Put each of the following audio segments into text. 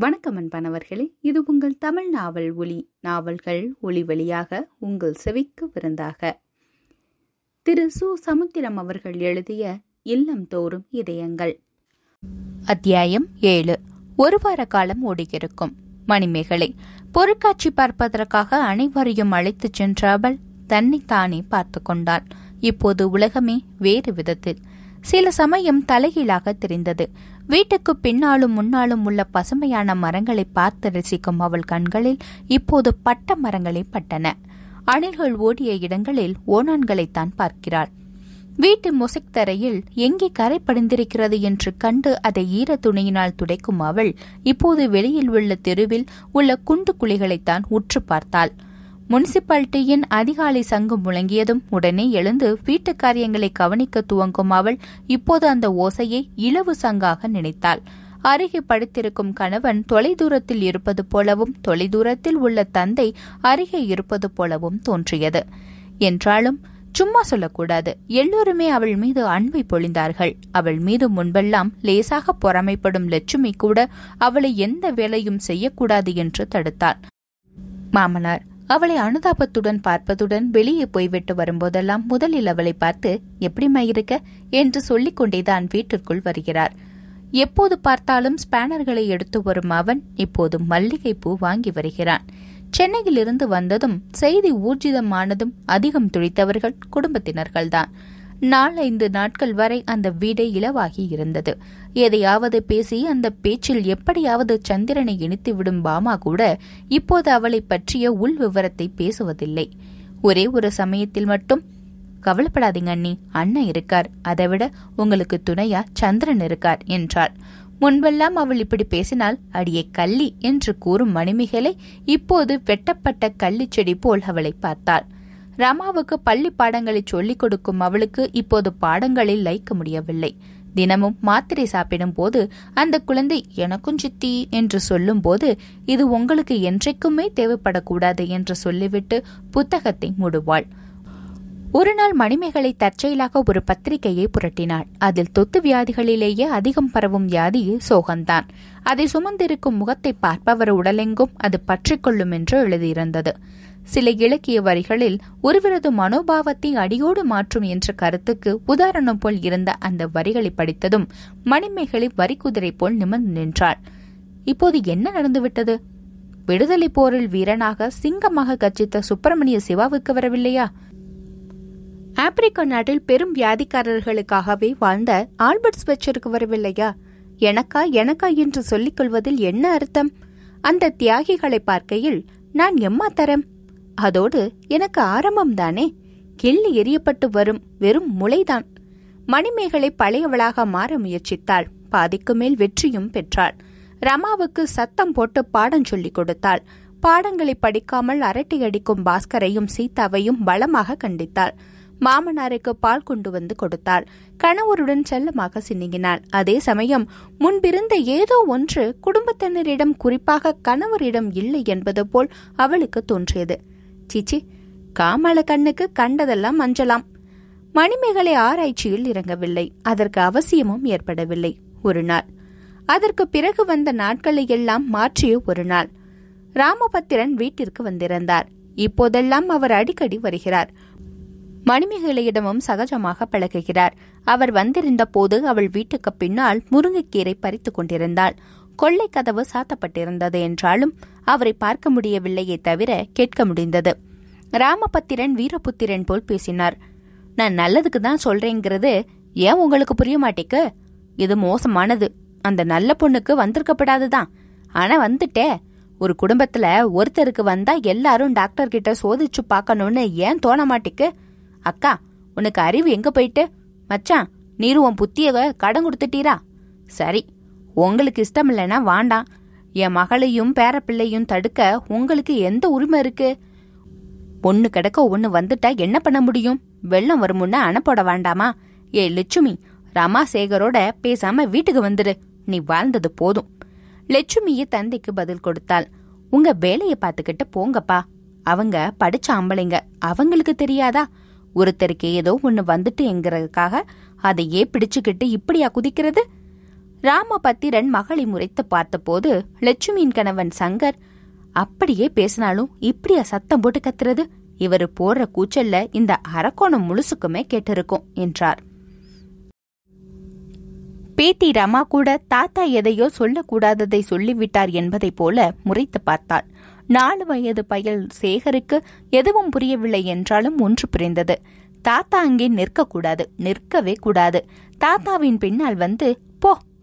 வணக்கம் அன்பனவர்களே இது உங்கள் தமிழ் நாவல் ஒளி நாவல்கள் ஒளி வழியாக உங்கள் செவிக்கு விருந்தாக. திரு. சு. சமுத்திரம் அவர்கள் எழுதிய இல்லம் தோறும் இதயங்கள். அத்தியாயம் ஏழு. ஒரு வார காலம் ஓடியிருக்கும். மணிமேகலை பொருட்காட்சி பார்ப்பதற்காக அனைவரையும் அழைத்துச் சென்ற அவள் தன்னைத்தானே பார்த்து கொண்டாள். இப்போது உலகமே வேறு விதத்தில். சில சமயம் தலைகீழாக தெரிந்தது. வீட்டுக்கு பின்னாலும் முன்னாலும் உள்ள பசுமையான மரங்களை பார்த்து ரசிக்கும் அவள் கண்களில் இப்போது பட்ட மரங்களே பட்டன. அணில்கள் ஓடிய இடங்களில் ஓனான்களைத்தான் பார்க்கிறாள். வீட்டு முசைத்தரையில் எங்கே கரை படிந்திருக்கிறது என்று கண்டு அதை ஈர துணியினால் துடைக்கும் அவள் இப்போது வெளியில் உள்ள தெருவில் உள்ள குண்டு குழிகளைத்தான் உற்று பார்த்தாள். முனிசிபாலிட்டியின் அதிகாலை சங்கம் முழங்கியதும் உடனே எழுந்து வீட்டு காரியங்களை கவனிக்க துவங்கும் அவள் இப்போது அந்த ஓசையை இலவு சங்காக நினைத்தாள். அருகே படுத்திருக்கும் கணவன் தொலைதூரத்தில் இருப்பது போலவும் தொலைதூரத்தில் உள்ள தந்தை அருகே இருப்பது போலவும் தோன்றியது. என்றாலும் சும்மா சொல்லக்கூடாது. எல்லோருமே அவள் மீது அன்பை பொழிந்தார்கள். அவள் மீது முன்பெல்லாம் லேசாக பொறாமைப்படும் லட்சுமி கூட அவளை எந்த வேலையும் செய்யக்கூடாது என்று தடுத்தாள். மாமனார் அவளை அனுதாபத்துடன் பார்ப்பதுடன் வெளியே போய்விட்டு வரும்போதெல்லாம் முதலில் அவளை பார்த்து எப்படிமா இருக்க? என்று சொல்லிக் கொண்டேதான் வீட்டிற்குள் வருகிறார். எப்போது பார்த்தாலும் ஸ்பேனர்களை எடுத்து வரும் அவன் இப்போது மல்லிகை பூ வாங்கி வருகிறான். சென்னையிலிருந்து வந்ததும் செய்தி ஊர்ஜிதமானதும் அதிகம் துடித்தவர்கள் குடும்பத்தினர்கள்தான். நாலைந்து நாட்கள் வரை அந்த வீடே இலவாகி இருந்தது. எதையாவது பேசி அந்த பேச்சில் எப்படியாவது சந்திரனை இணைத்துவிடும் பாமா கூட இப்போது அவளை பற்றிய உள் விவரத்தை பேசுவதில்லை. ஒரே ஒரு சமயத்தில் மட்டும் கவலைப்படாதீங்க அண்ணி அண்ணன் இருக்கார். அதைவிட உங்களுக்கு துணையா சந்திரன் இருக்கார் என்றாள். முன்பெல்லாம் அவள் இப்படி பேசினால் அடியே கள்ளி என்று கூறும் மணிமிகளை இப்போது வெட்டப்பட்ட கள்ளிச்செடி போல் அவளை பார்த்தாள். ரமாவுக்கு பள்ளி பாடங்களை சொல்லிக் கொடுக்கும் அவளுக்கு இப்போது பாடங்களில் லைக்க முடியவில்லை. தினமும் மாத்திரை சாப்பிடும் போது அந்த குழந்தை எனக்கும் சித்தி என்று சொல்லும் போது இது உங்களுக்கு என்றைக்குமே தேவைப்படக்கூடாது என்று சொல்லிவிட்டு புத்தகத்தை மூடுவாள். ஒரு நாள் மணிமேகலை தற்செயலாக ஒரு பத்திரிகையை புரட்டினாள். அதில் தொத்து வியாதிகளிலேயே அதிகம் பரவும் வியாதி சோகந்தான் அதை சுமந்திருக்கும் முகத்தை பார்ப்பவர் உடலெங்கும் அது பற்றிக்கொள்ளும் என்று எழுதியிருந்தது. சில இலக்கிய வரிகளில் ஒருவரது மனோபாவத்தை அடியோடு மாற்றும் என்ற கருத்துக்கு உதாரணம் போல் இருந்த அந்த வரிகளை படித்ததும் மணிமேகலை வரிக்குதிரை போல் நிமிர்ந்து நின்றாள். இப்போது என்ன நடந்துவிட்டது? விடுதலை போரில் வீரனாக சிங்கமாக கச்சித்த சுப்பிரமணிய சிவாவுக்கு வரவில்லையா? ஆப்பிரிக்க நாட்டில் பெரும் வியாதிக்காரர்களுக்காகவே வாழ்ந்த ஆல்பர்ட் ஸ்பெச்சருக்கு வரவில்லையா? எனக்கா எனக்கா என்று சொல்லிக் கொள்வதில் என்ன அர்த்தம்? அந்த தியாகிகளை பார்க்கையில் நான் எம்மா தரம் அதோடு எனக்கு ஆரம்பம்தானே? கிள்ளி எரியப்பட்டு வரும் வெறும் முளைதான். மணிமேகலை பழையவளாக மாற முயற்சித்தாள். பாதிக்கு மேல் வெற்றியும் பெற்றாள். ரமாவுக்கு சத்தம் போட்டு பாடம் சொல்லிக் கொடுத்தாள். பாடங்களை படிக்காமல் அரட்டையடிக்கும் பாஸ்கரையும் சீதாவையும் பலமாக கண்டித்தாள். மாமனாருக்கு பால் கொண்டு வந்து கொடுத்தாள். கணவருடன் செல்லமாக சின்னிங்கினாள் அதே சமயம் முன்பிருந்த ஏதோ ஒன்று குடும்பத்தினரிடம் குறிப்பாக கணவரிடம் இல்லை என்பது போல் அவளுக்கு தோன்றியது. சீச்சி. காமல கண்ணுக்கு கண்டதெல்லாம் மஞ்சளாம் மணிமேகலை ஆராய்ச்சியில் இறங்கவில்லை. அதற்கு அவசியமும் ஏற்படவில்லை. ஒரு நாள். அதற்கு பிறகு வந்த நாட்களை எல்லாம் மாற்றிய ஒரு நாள். ராமபத்திரன் வீட்டிற்கு வந்திருந்தார். இப்போதெல்லாம் அவர் அடிக்கடி வருகிறார். மணிமேகலையிடமும் சகஜமாக பழகுகிறார். அவர் வந்திருந்த போது அவள் வீட்டுக்கு பின்னால் முருங்கைக்கீரை பறித்துக் கொண்டிருந்தாள். கொள்ளை கதவு சாத்தப்பட்டிருந்தது என்றாலும் அவரை பார்க்க முடியவில்லையே தவிர கேட்க முடிந்தது. ராமபத்திரன் வீரபுத்திரன் போல் பேசினார். நான் நல்லதுக்கு தான் சொல்றேங்கிறது ஏன் உங்களுக்கு புரிய மாட்டேக்கு? இது மோசமானது. அந்த நல்ல பொண்ணுக்கு வந்திருக்கப்படாதுதான். ஆனா வந்துட்டே. ஒரு குடும்பத்துல ஒருத்தருக்கு வந்தா எல்லாரும் டாக்டர் கிட்ட சோதிச்சு பார்க்கணும்னு ஏன் தோண மாட்டேக்கு? அக்கா உனக்கு அறிவு எங்க போயிட்டு? மச்சான் நீரு உன் புத்திய கடன் கொடுத்துட்டீரா? சரி உங்களுக்கு இஷ்டம் இல்லைன்னா வாண்டாம் என் மகளையும் பேரப்பிள்ளையும் தடுக்க உங்களுக்கு எந்த உரிமை இருக்கு? ஒன்னு கிடக்க ஒன்னு வந்துட்டா என்ன பண்ண முடியும்? வெள்ளம் வருமுன்னு அணப்போட வேண்டாமா? ஏ லட்சுமி ரமாசேகரோட பேசாம வீட்டுக்கு வந்துரு. நீ வாழ்ந்தது போதும். லட்சுமியே தந்தைக்கு பதில் கொடுத்தாள். உங்க வேலைய பாத்துக்கிட்டு போங்கப்பா. அவங்க படிச்ச ஆம்பளைங்க. அவங்களுக்கு தெரியாதா? ஒருத்தருக்கு ஏதோ ஒன்னு வந்துட்டு என்கிறதுக்காக அதையே பிடிச்சுக்கிட்டு இப்படியா குதிக்கிறது? ராமபத்திரன் மகளை முறைத்து பார்த்தபோது லட்சுமியின் கணவன் சங்கர் அப்படியே பேசினாலும் இப்படியா சத்தம் போட்டு கத்துறது? இவரு போடுற கூச்சல்ல இந்த அரக்கோணம் முழுசுக்குமே கேட்டிருக்கும் என்றார். பேத்தி ரமா கூட தாத்தா எதையோ சொல்லக்கூடாததை சொல்லிவிட்டார் என்பதைப் போல முறைத்து பார்த்தாள். நாலு வயது பயல் சேகருக்கு எதுவும் புரியவில்லை என்றாலும் ஒன்று புரிந்தது. தாத்தா அங்கே நிற்கக்கூடாது நிற்கவே கூடாது. தாத்தாவின் பின்னால் வந்து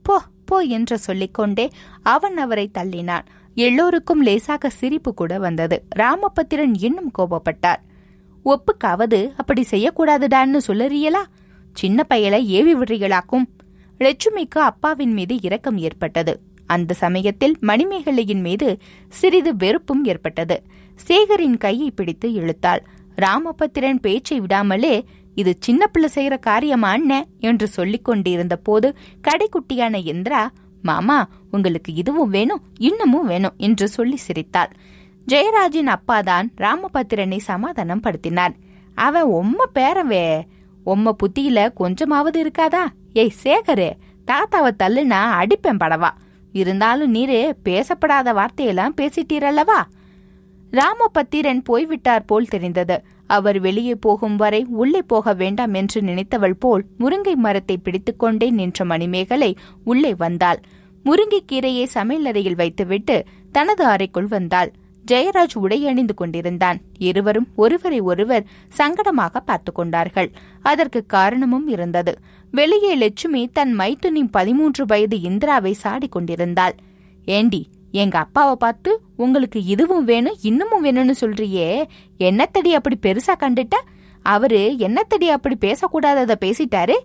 போ போ என்று சொல்லிக்கொண்டே அவன் அவரை தள்ளினான். எல்லோருக்கும் லேசாக சிரிப்பு கூட வந்தது. ராமபத்திரன் இன்னும் கோபப்பட்டார். ஒப்புக்காவது அப்படி செய்யக்கூடாதுடான்னு சொல்லறியலா? சின்ன பயலை ஏவி விடுறீங்களாக்கும் லட்சுமிக்கு அப்பாவின் மீது இரக்கம் ஏற்பட்டது. அந்த சமயத்தில் மணிமேகலையின் மீது சிறிது வெறுப்பும் ஏற்பட்டது. சேகரின் கையை பிடித்து இழுத்தாள். ராமபத்திரன் பேச்சை விடாமலே இது சின்ன பிள்ளை செய்யற காரியமா அண்ணே என்று சொல்லிக் கொண்டிருந்த போது கடைக்குட்டியான இந்திரா மாமா உங்களுக்கு இதுவும் வேணும் இன்னமும் வேணும் என்று சொல்லி சிரித்தாள். ஜெயராஜின் அப்பாதான் ராமபத்திரனை சமாதானம் படுத்தினார். அவன் உம்ம பேரவே உம்ம புத்தியில கொஞ்சமாவது இருக்காதா? ஏய் சேகரு தாத்தாவை தள்ளுனா அடிப்பேன் படவா. இருந்தாலும் நீரு பேசப்படாத வார்த்தையெல்லாம் பேசிட்டீரல்லவா? ராமபத்திரன் போய்விட்டார் போல் தெரிந்தது. அவர் வெளியே போகும் வரை உள்ளே போக வேண்டாம் என்று நினைத்தவள் போல் முருங்கை மரத்தை பிடித்துக்கொண்டே நின்ற மணிமேகலை உள்ளே வந்தாள். முருங்கைக்கீரையை சமையலறையில் வைத்துவிட்டு தனது அறைக்குள் வந்தாள். ஜெயராஜ் உடை அணிந்து கொண்டிருந்தான். இருவரும் ஒருவரை ஒருவர் சங்கடமாக பார்த்து கொண்டார்கள். அதற்கு காரணமும் இருந்தது. வெளியே லட்சுமி தன் மைத்துனி பதிமூன்று வயது இந்திராவை சாடி கொண்டிருந்தாள். ஏண்டி எங்க அப்பாவை பார்த்து உங்களுக்கு இதுவும் வேணும் இன்னமும் வேணும்னு சொல்றியே? என்னத்தடி அப்படி பெருசா கண்டுட்ட? அவரு என்னத்தடி அப்படி பேசக்கூடாதத பேசிட்டாரு?